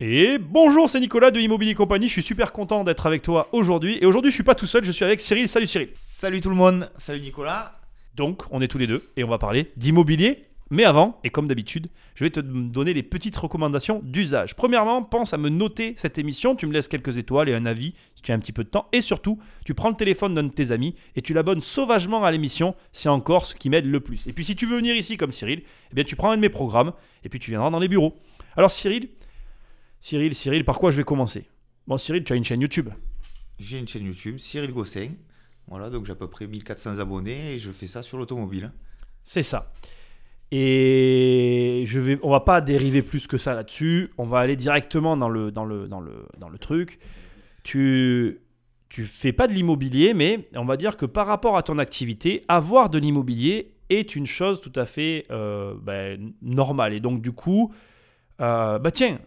Et bonjour, c'est Nicolas de Immobilier Compagnie. Je suis super content d'être avec toi aujourd'hui. Et aujourd'hui, je suis pas tout seul, je suis avec Cyril. Salut Cyril. Salut tout le monde, salut Nicolas. Donc, on est tous les deux et on va parler d'immobilier. Mais avant, et comme d'habitude, je vais te donner les petites recommandations d'usage. Premièrement, pense à me noter cette émission. Tu me laisses quelques étoiles et un avis si tu as un petit peu de temps. Et surtout, tu prends le téléphone d'un de tes amis et tu l'abonnes sauvagement à l'émission. C'est encore ce qui m'aide le plus. Et puis, si tu veux venir ici comme Cyril, eh bien, tu prends un de mes programmes et puis tu viendras dans les bureaux. Alors, Cyril, Cyril, Cyril, par quoi je vais commencer? Bon, Cyril, tu as une chaîne YouTube. J'ai une chaîne YouTube, Cyril Gossin. Voilà, donc j'ai à peu près 1400 abonnés et je fais ça sur l'automobile. C'est ça. Et je vais, on va pas dériver plus que ça là-dessus. On va aller directement dans le, dans le, dans le, dans le truc. Tu, tu fais pas de l'immobilier, mais on va dire que par rapport à ton activité, avoir de l'immobilier est une chose tout à fait euh, ben, normale. Et donc du coup, euh, bah tiens,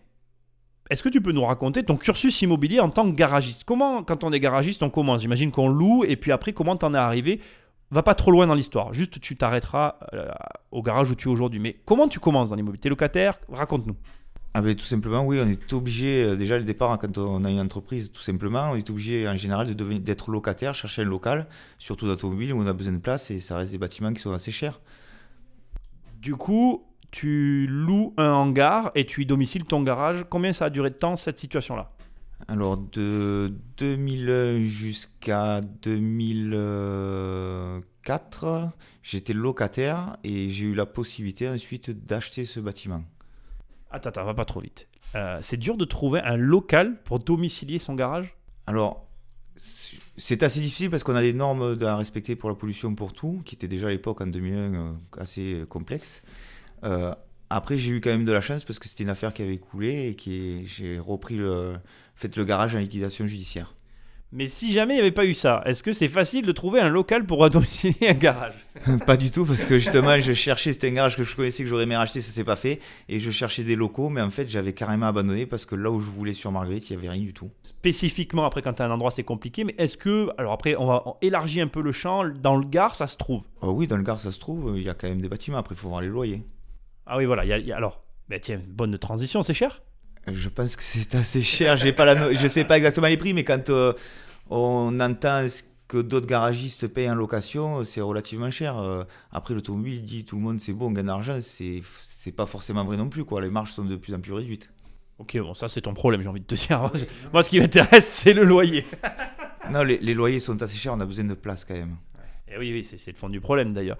est-ce que tu peux nous raconter ton cursus immobilier en tant que garagiste? Comment, quand on est garagiste, on commence? J'imagine qu'on loue, et puis après, comment t'en es arrivé? Va pas trop loin dans l'histoire, juste tu t'arrêteras euh, au garage où tu es aujourd'hui. Mais comment tu commences dans l'immobilier? T'es locataire? Raconte-nous. Ah ben, tout simplement, oui, on est obligé, euh, déjà le départ, quand on a une entreprise, tout simplement, on est obligé en général de devenir- d'être locataire, chercher un local, surtout d'automobile où on a besoin de place et ça reste des bâtiments qui sont assez chers. Du coup, tu loues un hangar et tu y domiciles ton garage. Combien ça a duré de temps cette situation-là? Alors de 2001 jusqu'à 2004, j'étais locataire et j'ai eu la possibilité ensuite d'acheter ce bâtiment. Attends, attends, va pas trop vite. Euh, c'est dur de trouver un local pour domicilier son garage? Alors, c'est assez difficile parce qu'on a des normes à respecter pour la pollution pour tout, qui étaient déjà à l'époque en 2001 euh, assez complexes. Euh, après, j'ai eu quand même de la chance parce que c'était une affaire qui avait coulé et qui j'ai repris le, fait le garage en liquidation judiciaire. Mais si jamais il n'y avait pas eu ça, est-ce que c'est facile de trouver un local pour domicilier un garage? Pas du tout parce que justement, je cherchais, c'était un garage que je connaissais que j'aurais aimé racheter, ça s'est pas fait. Et je cherchais des locaux, mais en fait, j'avais carrément abandonné parce que là où je voulais sur Marguerite, il y avait rien du tout. Spécifiquement, après, quand tu as un endroit, c'est compliqué. Mais est-ce que. Alors après, on va on élargit un peu le champ. Dans le Gard, ça se trouve? Oh oui, dans le Gard, ça se trouve, il y a quand même des bâtiments. Après, il faut voir les loyers. Ah oui, voilà. il y a- il y a- alors, bah, tiens, bonne transition, c'est cher? Je pense que c'est assez cher. J'ai pas la je sais pas exactement les prix, mais quand euh, on entend ce que d'autres garagistes payent en location, c'est relativement cher. Euh, après, l'automobile dit tout le monde c'est bon, on gagne de l'argent. C'est c'est pas forcément vrai non plus. Quoi. Les marges sont de plus en plus réduites. Ok, bon, ça, c'est ton problème, j'ai envie de te dire. Moi, ce qui m'intéresse, c'est le loyer. Non, les, les loyers sont assez chers. On a besoin de place quand même. Et Eh oui, oui, c'est c'est le fond du problème d'ailleurs.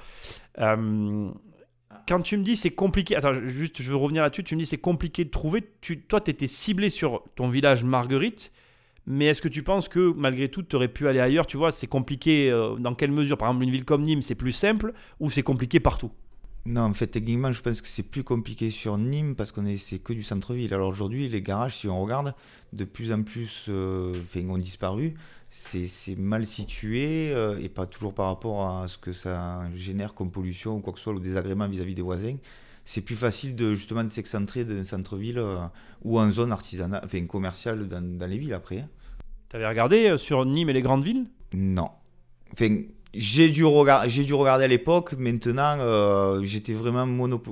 Euh, quand tu me dis c'est compliqué, attends, juste je veux revenir là-dessus, tu me dis c'est compliqué de trouver, tu, toi tu étais ciblé sur ton village Marguerite, mais est-ce que tu penses que malgré tout tu aurais pu aller ailleurs, tu vois, c'est compliqué euh, dans quelle mesure Par exemple, une ville comme Nîmes c'est plus simple ou c'est compliqué partout? Non, en fait, techniquement, je pense que c'est plus compliqué sur Nîmes parce qu'on est, c'est que du centre-ville. Alors aujourd'hui, les garages, si on regarde, de plus en plus euh, ont disparu. C'est mal situé euh, et pas toujours par rapport à ce que ça génère comme pollution ou quoi que ce soit, ou désagrément vis-à-vis des voisins. C'est plus facile de justement de s'excentrer d'un centre-ville euh, ou en zone artisanale, enfin commerciale dans, dans les villes après. hein. T'avais regardé euh, sur Nîmes et les grandes villes? Non. Enfin, j'ai dû, dû regarder à l'époque. Maintenant, euh, j'étais vraiment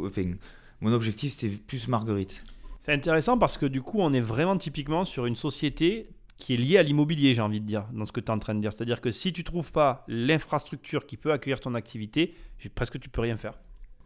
enfin, mon objectif, c'était plus Marguerite. C'est intéressant parce que du coup on est vraiment typiquement sur une société qui est liée à l'immobilier, j'ai envie de dire, dans ce que tu es en train de dire. C'est-à-dire que si tu trouves pas l'infrastructure qui peut accueillir ton activité, presque tu peux rien faire.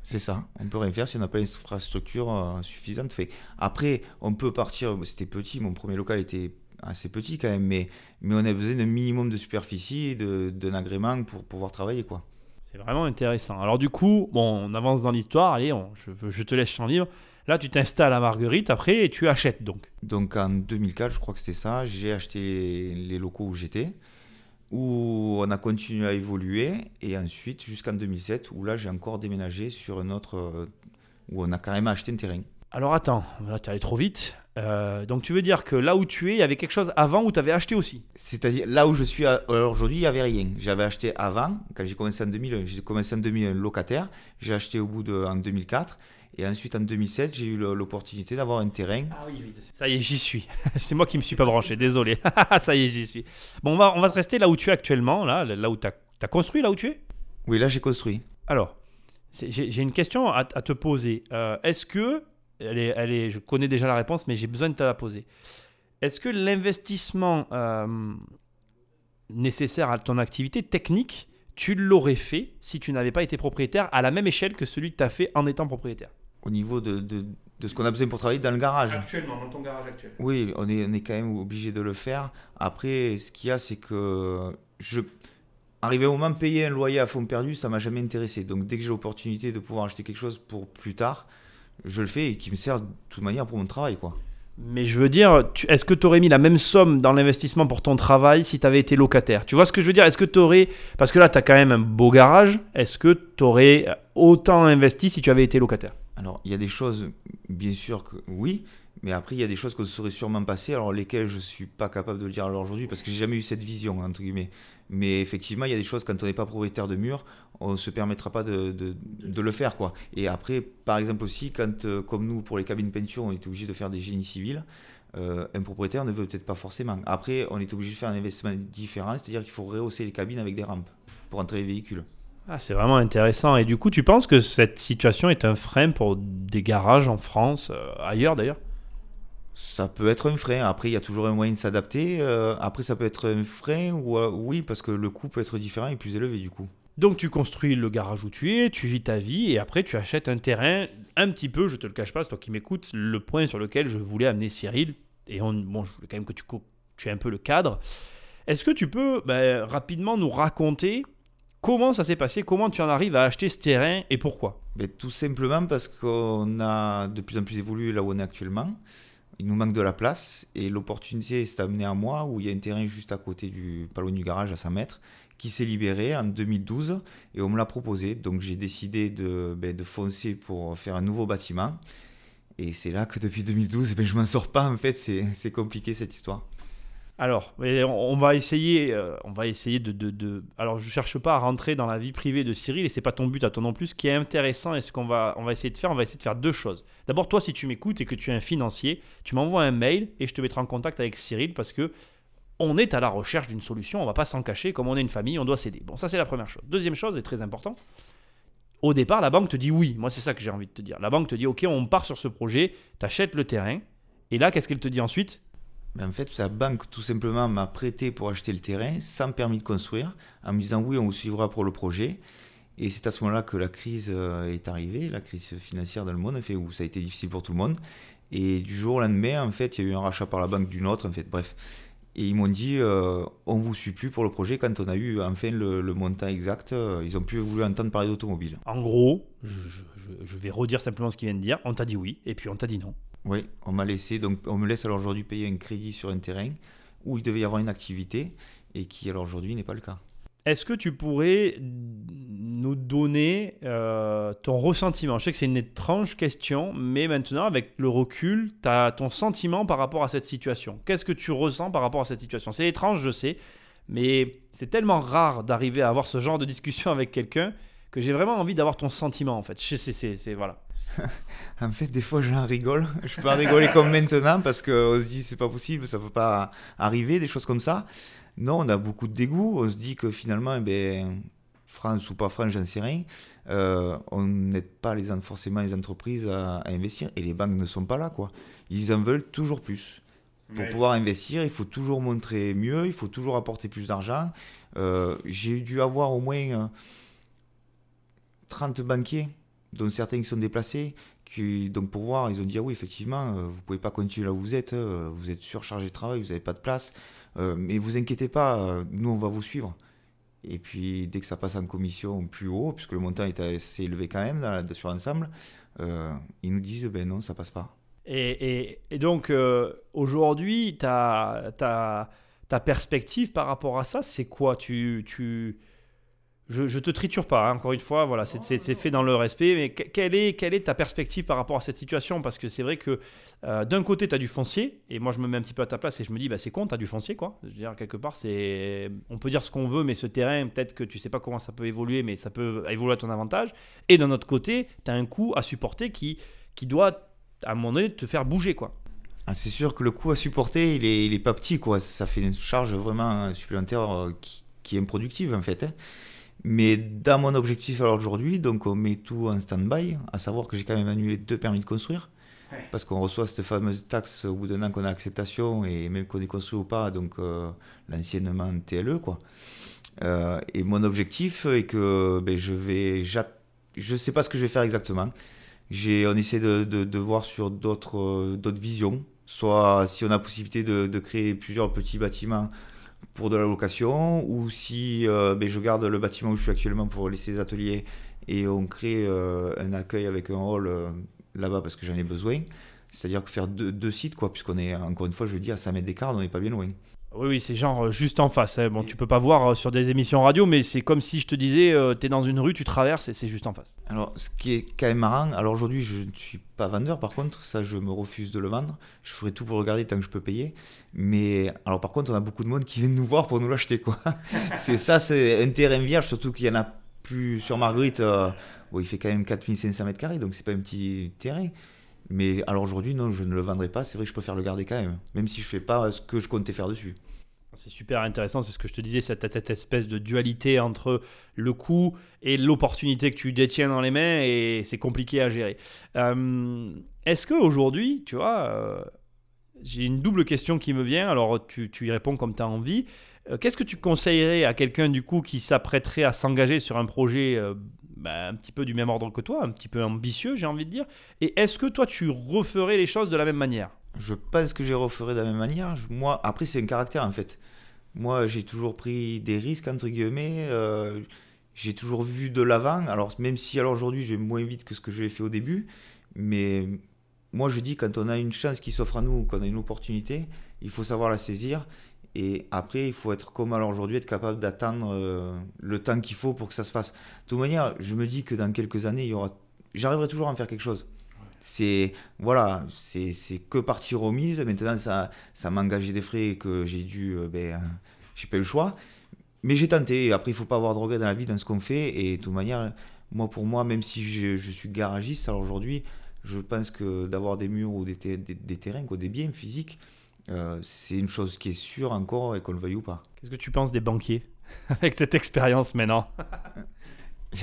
C'est ça. On peut rien faire si on n'a pas l'infrastructure euh, suffisante. Fait. Après, on peut partir. C'était petit. Mon premier local était assez petit quand même, mais, mais on a besoin d'un minimum de superficie d'un agrément pour pouvoir travailler. quoi. C'est vraiment intéressant. Alors du coup, bon, on avance dans l'histoire. Allez, on- je, je te laisse champ libre. Là, tu t'installes à Marguerite après et tu achètes donc. Donc en 2004, je crois que c'était ça, j'ai acheté les, locaux où j'étais, où on a continué à évoluer, et ensuite jusqu'en 2007, où là j'ai encore déménagé sur un autre, euh, où on a carrément acheté un terrain. Alors attends, là tu es allé trop vite. Euh, donc tu veux dire que là où tu es, il y avait quelque chose avant où tu avais acheté aussi? C'est-à-dire là où je suis alors aujourd'hui, il n'y avait rien. J'avais acheté avant, quand j'ai commencé en 2000, j'ai commencé en 2001 locataire, j'ai acheté au bout de en 2004, et ensuite en 2007, j'ai eu l'opportunité d'avoir un terrain. Ah oui, oui. Ça y est, j'y suis. C'est moi qui me suis pas branché, désolé. ça y est, j'y suis. Bon, on va, on va se rester là où tu es actuellement, là, là où tu as, construit, là où tu es? Oui, là j'ai construit. Alors, j'ai j'ai une question à, à te poser. Euh, Est-ce que elle est, elle est, je connais déjà la réponse, mais j'ai besoin de te la poser. Est-ce que l'investissement euh, nécessaire à ton activité technique, tu l'aurais fait si tu n'avais pas été propriétaire à la même échelle que celui que tu as fait en étant propriétaire? Au niveau de, de, de ce qu'on a besoin pour travailler dans le garage. Actuellement, dans ton garage actuel. Oui, on est, on est quand même obligé de le faire. Après, ce qu'il y a, c'est que je. Arrivé au moment de payer un loyer à fond perdu, ça m'a jamais intéressé. Donc dès que j'ai l'opportunité de pouvoir acheter quelque chose pour plus tard, je le fais et qui me sert de toute manière pour mon travail. quoi. Mais je veux dire, est-ce que tu aurais mis la même somme dans l'investissement pour ton travail si tu avais été locataire? Tu vois ce que je veux dire? Est-ce que tu aurais. Parce que là, tu as quand même un beau garage. Est-ce que tu aurais autant investi si tu avais été locataire? Alors, il y a des choses, bien sûr que oui, mais après, il y a des choses que serait sûrement passées, alors lesquelles je suis pas capable de le dire aujourd'hui parce que j'ai jamais eu cette vision, entre guillemets. Mais effectivement, il y a des choses, quand on n'est pas propriétaire de mur, on ne se permettra pas de le faire. quoi. Et après, par exemple aussi, quand, euh, comme nous, pour les cabines peinture, on est obligé de faire des génies civils, euh, un propriétaire ne veut peut-être pas forcément. Après, on est obligé de faire un investissement différent, c'est-à-dire qu'il faut rehausser les cabines avec des rampes pour entrer les véhicules. Ah, c'est vraiment intéressant. Et du coup, tu penses que cette situation est un frein pour des garages en France, euh, ailleurs d'ailleurs? Ça peut être un frein. Après, il y a toujours un moyen de s'adapter. Euh, après, ça peut être un frein ou euh, oui, parce que le coût peut être différent et plus élevé du coup. Donc tu construis le garage où tu es, tu vis ta vie et après tu achètes un terrain un petit peu, je te le cache pas, c'est toi qui m'écoutes, le point sur lequel je voulais amener Cyril, et on, bon, je voulais quand même que tu, tu aies un peu le cadre. Est-ce que tu peux ben, rapidement nous raconter comment ça s'est passé, comment tu en arrives à acheter ce terrain et pourquoi? Mais tout simplement parce qu'on a de plus en plus évolué là où on est actuellement. Il nous manque de la place et l'opportunité s'est amenée à moi où il y a un terrain juste à côté du pas loin du garage à 100 mètres qui s'est libéré en 2012 et on me l'a proposé. Donc j'ai décidé de, ben, de foncer pour faire un nouveau bâtiment. Et c'est là que depuis 2012, ben, je m'en sors pas en fait. C'est compliqué cette histoire. Alors, on va essayer, euh, on va essayer de, Alors, je cherche pas à rentrer dans la vie privée de Cyril et c'est pas ton but à toi non plus. Ce qui est intéressant et ce qu'on va, on va essayer de faire, on va essayer de faire deux choses. D'abord, toi, si tu m'écoutes et que tu es un financier, tu m'envoies un mail et je te mettrai en contact avec Cyril parce que on est à la recherche d'une solution. On va pas s'en cacher. Comme on est une famille, on doit s'aider. Bon, ça c'est la première chose. Deuxième chose, et très important. Au départ, la banque te dit oui. Moi, c'est ça que j'ai envie de te dire. La banque te dit ok, on part sur ce projet. T'achètes le terrain. Et là, qu'est-ce qu'elle te dit ensuite? Mais en fait, la banque tout simplement m'a prêté pour acheter le terrain sans permis de construire, en me disant oui, on vous suivra pour le projet. Et c'est à ce moment-là que la crise euh, est arrivée, la crise financière dans le monde, en où ça a été difficile pour tout le monde. Et du jour au lendemain, en fait, il y a eu un rachat par la banque d'une autre, en fait, bref. Et ils m'ont dit, euh, on vous suit plus pour le projet. Quand on a eu enfin le, montant exact, euh, ils ont plus voulu entendre parler d'automobile. En gros, je, je- vais redire simplement ce qu'il vient de dire. On t'a dit oui, et puis on t'a dit non. Oui, on m'a laissé, donc on me laisse alors aujourd'hui payer un crédit sur un terrain où il devait y avoir une activité et qui alors aujourd'hui n'est pas le cas. Est-ce que tu pourrais nous donner euh, ton ressentiment? Je sais que c'est une étrange question, mais maintenant, avec le recul, tu as ton sentiment par rapport à cette situation. Qu'est-ce que tu ressens par rapport à cette situation? C'est étrange, je sais, mais c'est tellement rare d'arriver à avoir ce genre de discussion avec quelqu'un que j'ai vraiment envie d'avoir ton sentiment, en fait. C'est- voilà. En fait, des fois, j'en rigole. Je peux pas rigoler comme maintenant parce qu'on se dit c'est pas possible, ça peut pas arriver, des choses comme ça. Non, on a beaucoup de dégoût. On se dit que finalement, eh ben, France ou pas France, j'en sais rien. euh, on n'aide pas les, en- forcément les entreprises à, à investir et les banques ne sont pas là. quoi. Ils en veulent toujours plus. Pour pouvoir investir, il faut toujours montrer mieux, il faut toujours apporter plus d'argent. Euh, J'ai dû avoir au moins euh, 30 banquiers, dont certains qui sont déplacés, qui, donc pour voir, ils ont dit ah oui, effectivement, euh, vous pouvez pas continuer là où vous êtes, euh, vous êtes surchargé de travail, vous n'avez pas de place, euh, mais vous inquiétez pas, nous on va vous suivre. Et puis dès que ça passe en commission plus haut, puisque le montant est assez élevé quand même sur l'ensemble, euh, ils nous disent ben non, ça passe pas. Et, donc, euh, aujourd'hui, ta, ta, ta perspective par rapport à ça, c'est quoi? Tu, tu... Je, je te triture pas, hein, encore une fois, voilà, c'est- fait dans le respect, mais que- quelle est, ta perspective par rapport à cette situation? Parce que c'est vrai que euh, d'un côté, tu as du foncier, et moi je me mets un petit peu à ta place et je me dis, bah, c'est con, tu as du foncier, quoi. Je veux dire, quelque part, c'est on peut dire ce qu'on veut, mais ce terrain, peut-être que tu sais pas comment ça peut évoluer, mais ça peut évoluer à ton avantage. Et d'un autre côté, tu as un coût à supporter qui, doit à un moment donné te faire bouger quoi. Ah, c'est sûr que le coût à supporter, il est, pas petit, quoi. Ça fait une charge vraiment supplémentaire euh, qui, qui est improductive, en fait. hein. Mais dans mon objectif alors aujourd'hui, donc on met tout en stand-by, à savoir que j'ai quand même annulé deux permis de construire. parce qu'on reçoit cette fameuse taxe au bout d'un an qu'on a acceptation et même qu'on est construit ou pas, donc euh, l'anciennement TLE quoi. Euh, et mon objectif est que ben, je vais, je sais pas ce que je vais faire exactement. J'ai, on essaie de, de, voir sur d'autres, d'autres visions, soit si on a possibilité de, de, créer plusieurs petits bâtiments pour de la location, ou si ben, je garde le bâtiment où je suis actuellement pour laisser les ateliers et on crée un accueil avec un hall là-bas parce que j'en ai besoin. C'est-à-dire que faire deux, sites, quoi, puisqu'on est, encore une fois, je le dis, à 5 mètres d'écart, on n'est pas bien loin. Oui, oui, c'est genre euh, juste en face. Hein. Bon, tu peux pas voir euh, sur des émissions radio, mais c'est comme si je te disais, euh, tu es dans une rue, tu traverses et c'est juste en face. Alors, ce qui est quand même marrant, alors aujourd'hui, je ne suis pas vendeur, par contre, ça, je me refuse de le vendre. Je ferai tout pour regarder tant que je peux payer. Mais, alors, par contre, on a beaucoup de monde qui vient nous voir pour nous l'acheter, quoi. c'est ça, c'est un terrain vierge, surtout qu'il y en a plus sur Marguerite. bon, il fait quand même 4500 mètres carrés, donc c'est pas un petit terrain. Mais alors aujourd'hui, non, je ne le vendrai pas. C'est vrai que je préfère le garder quand même, même si je fais pas ce que je comptais faire dessus. C'est super intéressant, c'est ce que je te disais, cette, cette, espèce de dualité entre le coût et l'opportunité que tu détiens dans les mains, et c'est compliqué à gérer. Euh, est-ce qu'aujourd'hui, tu vois, euh, j'ai une double question qui me vient, alors tu, tu y réponds comme tu as envie. Euh, qu'est-ce que tu conseillerais à quelqu'un du coup qui s'apprêterait à s'engager sur un projet bah, un petit peu du même ordre que toi, un petit peu ambitieux, j'ai envie de dire. Et est-ce que toi, tu referais les choses de la même manière? Je pense que je referais de la même manière. Moi, après, c'est un caractère en fait. Moi, j'ai toujours pris des risques entre guillemets. Euh, j'ai toujours vu de l'avant. Alors, même si alors aujourd'hui, je vais moins vite que ce que je l'ai fait au début, mais moi, je dis quand on a une chance qui s'offre à nous, qu'on a une opportunité, il faut savoir la saisir et après, il faut être comme alors aujourd'hui, être capable d'attendre euh, le temps qu'il faut pour que ça se fasse. De toute manière, je me dis que dans quelques années, il y aura... j'arriverai toujours à en faire quelque chose. C'est voilà, c'est, que partie remise. Maintenant, ça, ça m'a engagé des frais que j'ai dû, euh, ben, j'ai pas eu le choix. Mais j'ai tenté. Après, il faut pas avoir de regrets dans la vie, dans ce qu'on fait. Et de toute manière, moi, pour moi, même si je, je suis garagiste, alors aujourd'hui, je pense que d'avoir des murs ou des, des, des terrains, quoi, des biens physiques, euh, c'est une chose qui est sûre encore et qu'on le veuille ou pas. Qu'est-ce que tu penses des banquiers avec cette expérience maintenant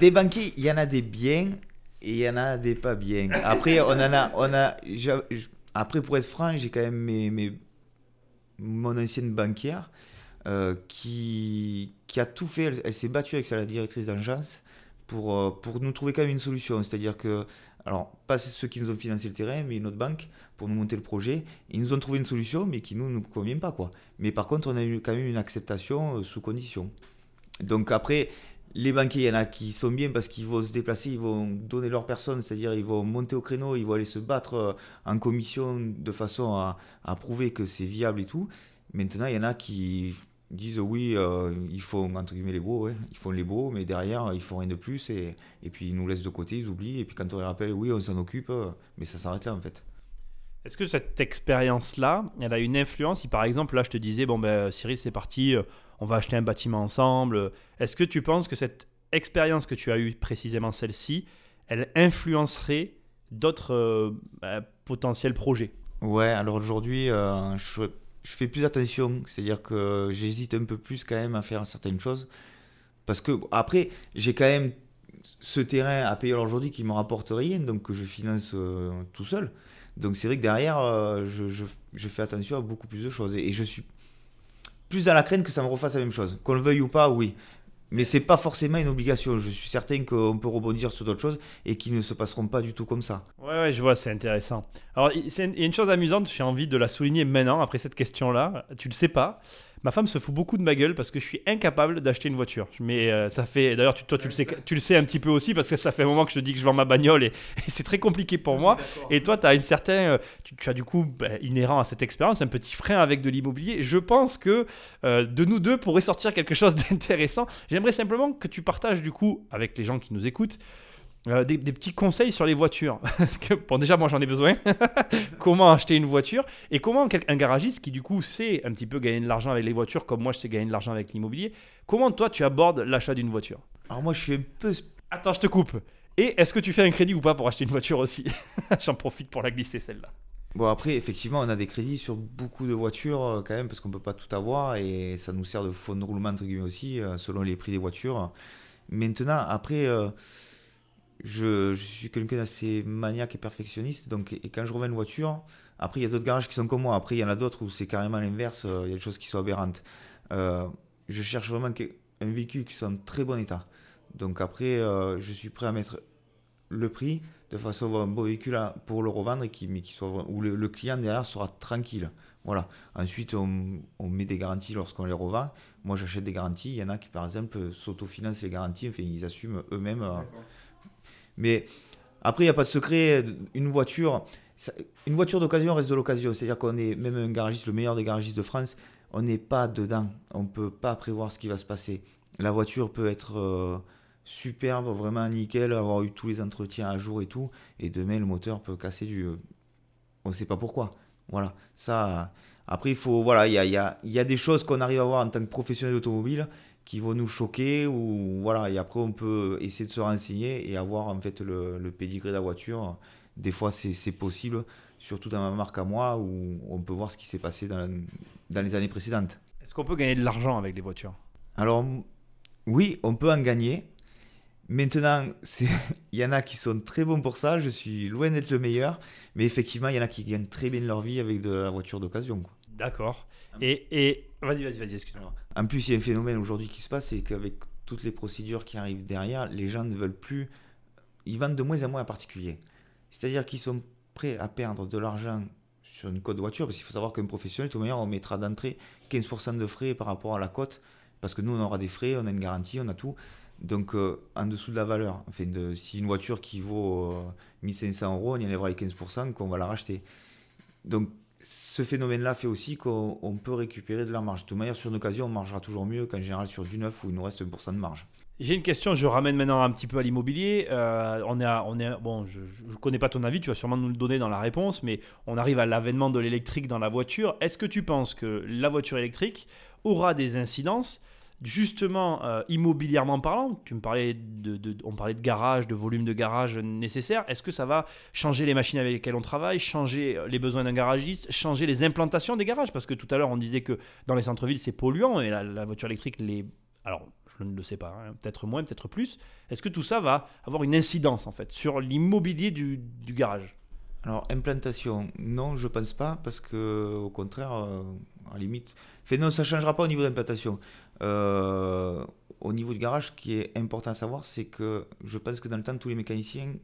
Des banquiers, il y en a des biens et il y en a des pas bien. Après, on en a, on a, après pour être franc, j'ai quand même mes, mon ancienne banquière euh, qui, qui a tout fait. Elle, elle s'est battue avec sa directrice d'agence pour, euh, pour nous trouver quand même une solution. C'est-à-dire que alors, pas ceux qui nous ont financé le terrain, mais une autre banque pour nous monter le projet. Ils nous ont trouvé une solution, mais qui nous ne convient pas. quoi. Mais par contre, on a eu quand même une acceptation euh, sous condition. Donc après, les banquiers, il y en a qui sont bien parce qu'ils vont se déplacer, ils vont donner leur personne, c'est-à-dire ils vont monter au créneau, ils vont aller se battre euh, en commission de façon à, à prouver que c'est viable et tout. Maintenant, il y en a qui disent oui, euh, ils font entre guillemets les beaux, ils font les beaux, mais derrière ils font rien de plus et, et puis ils nous laissent de côté, ils oublient et puis quand on les rappelle, oui, on s'en occupe, euh, mais ça s'arrête là en fait. Est-ce que cette expérience-là, elle a une influence? Si par exemple, là je te disais, bon ben Cyril, c'est parti, euh, on va acheter un bâtiment ensemble, est-ce que tu penses que cette expérience que tu as eue, précisément celle-ci, elle influencerait d'autres ben, potentiels projets? Ouais, alors aujourd'hui, je je fais plus attention. C'est-à-dire que j'hésite un peu plus quand même à faire certaines choses. Parce que, après, j'ai quand même ce terrain à payer aujourd'hui qui me rapporte rien, donc que je finance euh, tout seul. Donc c'est vrai que derrière, euh, je, fais attention à beaucoup plus de choses. Et, et, je suis plus à la crainte que ça me refasse la même chose. Qu'on le veuille ou pas, oui. Mais c'est pas forcément une obligation. Je suis certain qu'on peut rebondir sur d'autres choses et qui ne se passeront pas du tout comme ça. Ouais, ouais je vois, c'est intéressant. Alors, il y a une chose amusante, j'ai envie de la souligner maintenant, après cette question-là. Tu le sais pas. Ma femme se fout beaucoup de ma gueule parce que je suis incapable d'acheter une voiture. Mais euh, ça fait. D'ailleurs, toi, tu le, sais, tu le sais un petit peu aussi parce que ça fait un moment que je te dis que je vends ma bagnole et, c'est très compliqué pour moi. Et toi, tu as une certaine. Euh, tu, as du coup, ben, inhérent à cette expérience, un petit frein avec de l'immobilier. Je pense que euh, de nous deux pourrait sortir quelque chose d'intéressant. J'aimerais simplement que tu partages du coup avec les gens qui nous écoutent. Euh, des, petits conseils sur les voitures. Parce que, bon, déjà, moi j'en ai besoin. comment acheter une voiture et comment un garagiste qui, du coup, sait un petit peu gagner de l'argent avec les voitures, comme moi je sais gagner de l'argent avec l'immobilier, comment toi tu abordes l'achat d'une voiture? Alors, moi je suis un peu. Attends, je te coupe. Et est-ce que tu fais un crédit ou pas pour acheter une voiture aussi? J'en profite pour la glisser celle-là. Bon, après, effectivement, on a des crédits sur beaucoup de voitures euh, quand même, parce qu'on peut pas tout avoir et ça nous sert de fonds de roulement, entre guillemets aussi, euh, selon les prix des voitures. Maintenant, après je, suis quelqu'un d'assez maniaque et perfectionniste. Donc, et quand je revends une voiture, après, il y a d'autres garages qui sont comme moi. Après, il y en a d'autres où c'est carrément l'inverse. euh, Il y a des choses qui sont aberrantes. Euh, je cherche vraiment un véhicule qui soit en très bon état. Donc après, euh, je suis prêt à mettre le prix de façon à avoir un beau véhicule à- pour le revendre et qui, mais qui soit, où le, client derrière sera tranquille. Voilà. Ensuite, on, met des garanties lorsqu'on les revend. Moi, j'achète des garanties. Il y en a qui, par exemple, s'autofinancent les garanties. Enfin, ils assument eux-mêmes. Mais après, il n'y a pas de secret. Une voiture, une voiture d'occasion reste de l'occasion. C'est-à-dire qu'on est même un garagiste, le meilleur des garagistes de France, on n'est pas dedans. On ne peut pas prévoir ce qui va se passer. La voiture peut être euh, superbe, vraiment nickel, avoir eu tous les entretiens à jour et tout. Et demain, le moteur peut casser du. On ne sait pas pourquoi. Voilà. Ça. Après, il faut. Voilà, il y a, y a des choses qu'on arrive à voir en tant que professionnel automobile qui vont nous choquer ou voilà et après on peut essayer de se renseigner et avoir en fait le, le pédigré de la voiture des fois c'est possible surtout dans ma marque à moi où on peut voir ce qui s'est passé dans, dans les années précédentes Est-ce qu'on peut gagner de l'argent avec les voitures? Alors oui on peut en gagner maintenant c'est il y en a qui sont très bons pour ça je suis loin d'être le meilleur mais effectivement il y en a qui gagnent très bien leur vie avec de la voiture d'occasion. D'accord. Et, et... vas-y, vas-y, vas-y, excuse-moi. En plus, il y a un phénomène aujourd'hui qui se passe, c'est qu'avec toutes les procédures qui arrivent derrière, les gens ne veulent plus. Ils vendent de moins en moins à particulier. C'est-à-dire qu'ils sont prêts à perdre de l'argent sur une cote de voiture, parce qu'il faut savoir qu'un professionnel, de toute manière, on mettra d'entrée 15% de frais par rapport à la cote, parce que nous, on aura des frais, on a une garantie, on a tout. Donc, euh, en dessous de la valeur, enfin, de, si une voiture qui vaut euh, 1500 euros, on y enlèvera les 15% qu'on va la racheter. Donc, ce phénomène-là fait aussi qu'on on peut récupérer de la marge. De toute manière, sur une occasion, on margera toujours mieux qu'en général sur du neuf où il nous reste 1% de marge. J'ai une question, je ramène maintenant un petit peu à l'immobilier. Euh, on est, à- on est, bon, je ne connais pas ton avis, tu vas sûrement nous le donner dans la réponse, mais on arrive à l'avènement de l'électrique dans la voiture. Est-ce que tu penses que la voiture électrique aura des incidences, justement euh, immobilièrement parlant Tu me parlais de, on parlait de garage, de volume de garage nécessaire. Est-ce que ça va changer les machines avec lesquelles on travaille, changer euh, les besoins d'un garagiste, changer les implantations des garages? Parce que tout à l'heure on disait que dans les centres-villes c'est polluant et la, voiture électrique les alors je ne le sais pas, hein, peut-être moins, peut-être plus. Est-ce que tout ça va avoir une incidence en fait sur l'immobilier du, garage? Alors, implantation, non, je pense pas, parce que au contraire, euh, à la limite. Non, ça changera pas au niveau d'implantation. Euh, au niveau du garage, ce qui est important à savoir, c'est que je pense que dans le temps, tous les mécaniciens.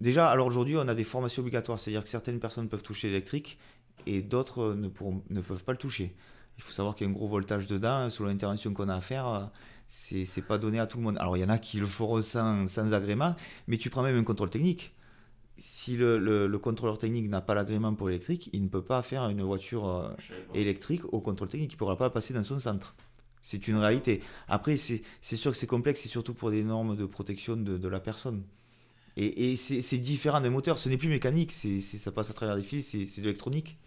Déjà, alors aujourd'hui, on a des formations obligatoires, c'est-à-dire que certaines personnes peuvent toucher l'électrique et d'autres ne, pourront- ne peuvent pas le toucher. Il faut savoir qu'il y a un gros voltage dedans, selon l'intervention qu'on a à faire, euh, c'est c'est pas donné à tout le monde. Alors il y en a qui le feront sans, sans agrément, mais tu prends même un contrôle technique si le, le- le contrôleur technique n'a pas l'agrément pour l'électrique, il ne peut pas faire une voiture euh, électrique au contrôle technique. Il ne pourra pas passer dans son centre. C'est une réalité. Après, c'est sûr que c'est complexe, c'est surtout pour des normes de protection de, de la personne. Et, et c'est différent d'un moteur, ce n'est plus mécanique, c'est ça passe à travers des fils, c'est c'est de l'électronique.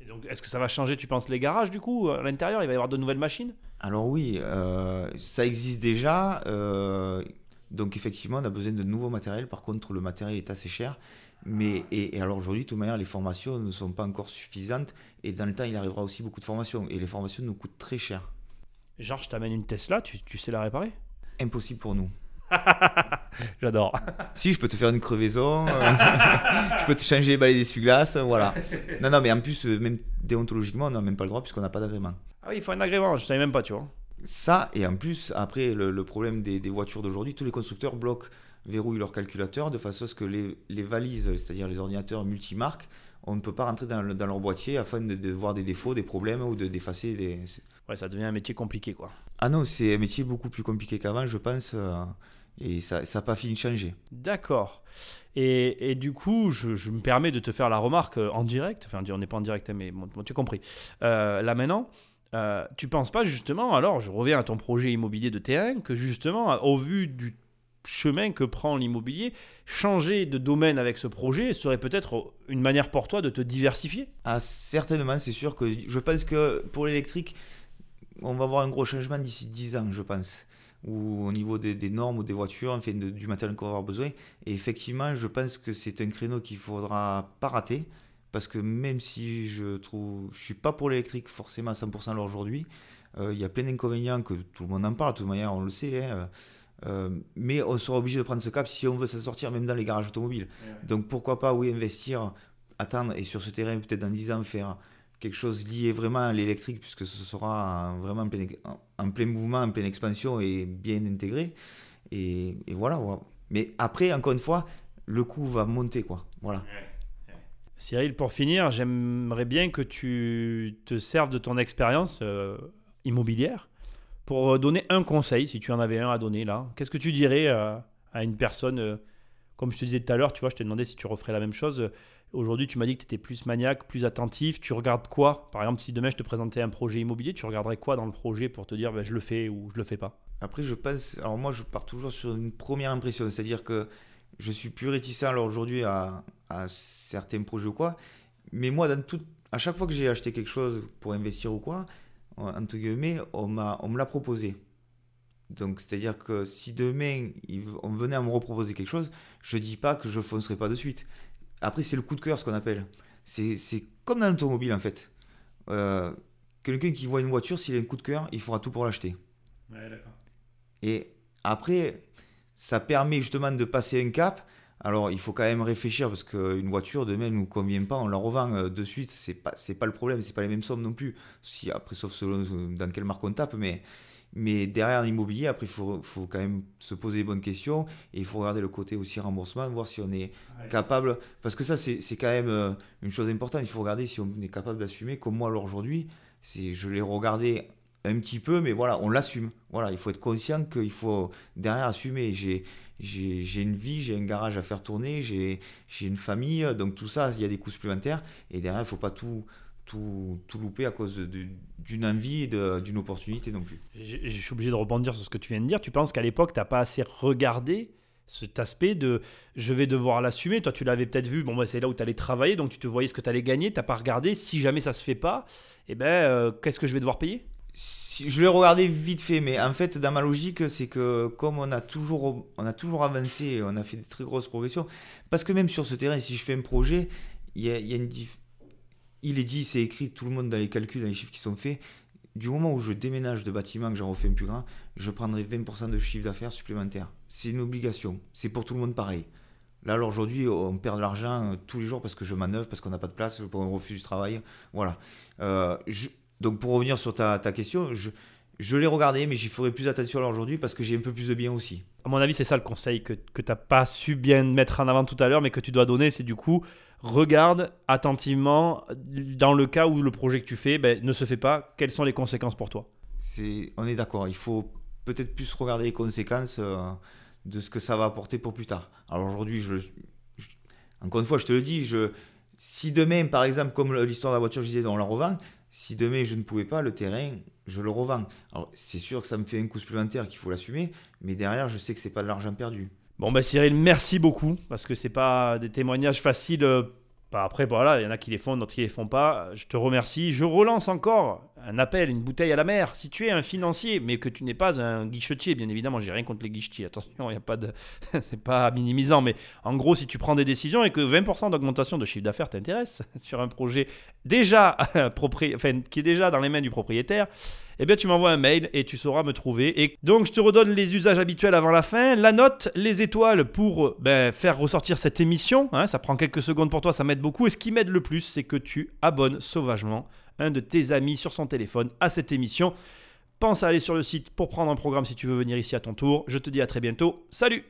Et donc, est-ce que ça va changer, tu penses, les garages du coup À l'intérieur, il va y avoir de nouvelles machines? Alors oui, euh, ça existe déjà. euh, donc effectivement, on a besoin de nouveaux matériels. Par contre, le matériel est assez cher. Mais, et, et alors aujourd'hui, de toute manière, les formations ne sont pas encore suffisantes. Et dans le temps, il arrivera aussi beaucoup de formations. Et les formations nous coûtent très cher. Genre, je t'amène une Tesla, tu, tu sais la réparer Impossible pour nous. J'adore. Si, je peux te faire une crevaison, euh, je peux te changer les balais d'essuie-glace, voilà. Non, non, mais en plus, euh, même déontologiquement, on n'a même pas le droit puisqu'on n'a pas d'agrément. Ah oui, il faut un agrément, je savais même pas, tu vois. Ça, et en plus, après, le, le problème des, des voitures d'aujourd'hui, tous les constructeurs bloquent, verrouillent leur calculateur de façon à ce que les, les valises, c'est-à-dire les ordinateurs multimarques, on ne peut pas rentrer dans, le- dans leur boîtier afin de, de voir des défauts, des problèmes ou de d'effacer des. Ouais, ça devient un métier compliqué, quoi. Ah non, c'est un métier beaucoup plus compliqué qu'avant, je pense, euh, et ça n'a pas fini de changer. D'accord. Et, et du coup, je, je me permets de te faire la remarque euh, en direct. Enfin, on n'est pas en direct, mais bon, bon, tu as compris. Euh, là maintenant, euh, tu penses pas justement, alors je reviens à ton projet immobilier de terrain, que justement, au vu du chemin que prend l'immobilier, changer de domaine avec ce projet serait peut-être une manière pour toi de te diversifier? Ah, certainement, c'est sûr que je pense que pour l'électrique, on va avoir un gros changement d'ici 10 ans, je pense. Ou au niveau des, des normes ou des voitures, enfin de- du matériel qu'on va avoir besoin. Et effectivement, je pense que c'est un créneau qu'il faudra pas rater. Parce que même si je trouve, je suis pas pour l'électrique forcément à 100% à l'heure aujourd'hui, euh, il y a plein d'inconvénients que tout le monde en parle, de toute manière, on le sait. hein. Euh, mais on sera obligé de prendre ce cap si on veut s'en sortir, même dans les garages automobiles. Donc pourquoi pas, oui, investir, attendre et sur ce terrain, peut-être dans 10 ans, faire quelque chose lié vraiment à l'électrique, puisque ce sera vraiment en plein, en plein, mouvement, en pleine expansion et bien intégré. Et, voilà, Mais après, encore une fois, le coût va monter, quoi. Voilà. Cyril, pour finir, j'aimerais bien que tu te serves de ton expérience euh, immobilière pour donner un conseil, si tu en avais un à donner là. Qu'est-ce que tu dirais euh, à une personne, euh, comme je te disais tout à l'heure, tu vois, je t'ai demandé si tu referais la même chose. Aujourd'hui, tu m'as dit que tu étais plus maniaque, plus attentif. Tu regardes quoi? Par exemple, si demain je te présentais un projet immobilier, tu regarderais quoi dans le projet pour te dire ben, je le fais ou je le fais pas? Après, je pense. Alors, moi, je pars toujours sur une première impression. C'est-à-dire que je suis plus réticent aujourd'hui à, certains projets ou quoi. Mais moi, à chaque fois que j'ai acheté quelque chose pour investir ou quoi, entre guillemets, on, on me l'a proposé. Donc, c'est-à-dire que si demain, on venait à me reproposer quelque chose, je dis pas que je foncerai pas de suite. Après, c'est le coup de cœur, ce qu'on appelle. C'est comme dans l'automobile, en fait. Euh, quelqu'un qui voit une voiture, s'il a un coup de cœur, il fera tout pour l'acheter. Ouais, d'accord. Et après, ça permet justement de passer un cap. Alors, il faut quand même réfléchir parce qu'une voiture, demain, ne nous convient pas, on la revend euh, de suite. C'est pas, pas le problème, c'est pas les mêmes sommes non plus. Si, après, sauf selon dans quelle marque on tape, mais mais derrière l'immobilier, après, il faut, faut, quand même se poser les bonnes questions et il faut regarder le côté aussi remboursement, voir si on est capable. Parce que ça, c'est quand même euh, une chose importante. Il faut regarder si on est capable d'assumer. Comme moi, alors aujourd'hui, je l'ai regardé un petit peu, mais voilà, on l'assume. Voilà, il faut être conscient qu'il faut derrière assumer. J'ai j'ai une vie, j'ai un garage à faire tourner, j'ai une famille, donc tout ça, il y a des coûts supplémentaires. Et derrière, il ne faut pas tout, tout, tout louper à cause d'une envie et d'une opportunité non plus. Je, suis obligé de rebondir sur ce que tu viens de dire. Tu penses qu'à l'époque, tu n'as pas assez regardé cet aspect de je vais devoir l'assumer. Toi, tu l'avais peut-être vu, bon, bah, c'est là où tu allais travailler, donc tu te voyais ce que tu allais gagner. Tu n'as pas regardé, si jamais ça se fait pas, eh ben, euh, qu'est-ce que je vais devoir payer? Si, Je l'ai regardé vite fait, mais en fait, dans ma logique, c'est que comme on a, toujours, on a toujours avancé, on a fait des très grosses progressions, parce que même sur ce terrain, si je fais un projet, il y a, y a une différence il est dit, c'est écrit, tout le monde dans les calculs, dans les chiffres qui sont faits. Du moment où je déménage de bâtiment, que j'en refais un plus grand, je prendrai 20% de chiffre d'affaires supplémentaire. C'est une obligation. C'est pour tout le monde pareil. Là, aujourd'hui, on perd de l'argent euh, tous les jours parce que je manœuvre, parce qu'on n'a pas de place, pour un refus du travail. Voilà. Euh, donc, pour revenir sur ta, question, je, je l'ai regardé, mais j'y ferai plus attention aujourd'hui parce que j'ai un peu plus de bien aussi. À mon avis, c'est ça le conseil que, que tu n'as pas su bien mettre en avant tout à l'heure, mais que tu dois donner. C'est du coup, regarde attentivement dans le cas où le projet que tu fais ben, ne se fait pas, quelles sont les conséquences pour toi? C'est, On est d'accord, il faut peut-être plus regarder les conséquences euh, de ce que ça va apporter pour plus tard. Alors aujourd'hui, je, encore une fois, je te le dis, je, si demain, par exemple, comme l'histoire de la voiture, je disais, on la revend, si demain je ne pouvais pas, le terrain, je le revends. Alors c'est sûr que ça me fait un coût supplémentaire qu'il faut l'assumer, mais derrière, je sais que c'est pas de l'argent perdu. Bon, bah Cyril, merci beaucoup, parce que c'est pas des témoignages faciles. Euh, bah, après, voilà, il y en a qui les font, d'autres qui les font pas. Je te remercie. Je relance encore un appel, une bouteille à la mer. Si tu es un financier, mais que tu n'es pas un guichetier, bien évidemment, j'ai rien contre les guichetiers. Attention, il y a pas de, c'est pas minimisant, mais en gros, si tu prends des décisions et que 20% d'augmentation de chiffre d'affaires t'intéresse sur un projet déjà enfin, qui est déjà dans les mains du propriétaire, eh bien tu m'envoies un mail et tu sauras me trouver. Et donc je te redonne les usages habituels avant la fin, la note, les étoiles pour ben, faire ressortir cette émission. Hein. ça prend quelques secondes pour toi, ça m'aide beaucoup. Et ce qui m'aide le plus, c'est que tu abonnes sauvagement un de tes amis sur son téléphone à cette émission. Pense à aller sur le site pour prendre un programme si tu veux venir ici à ton tour. Je te dis à très bientôt. Salut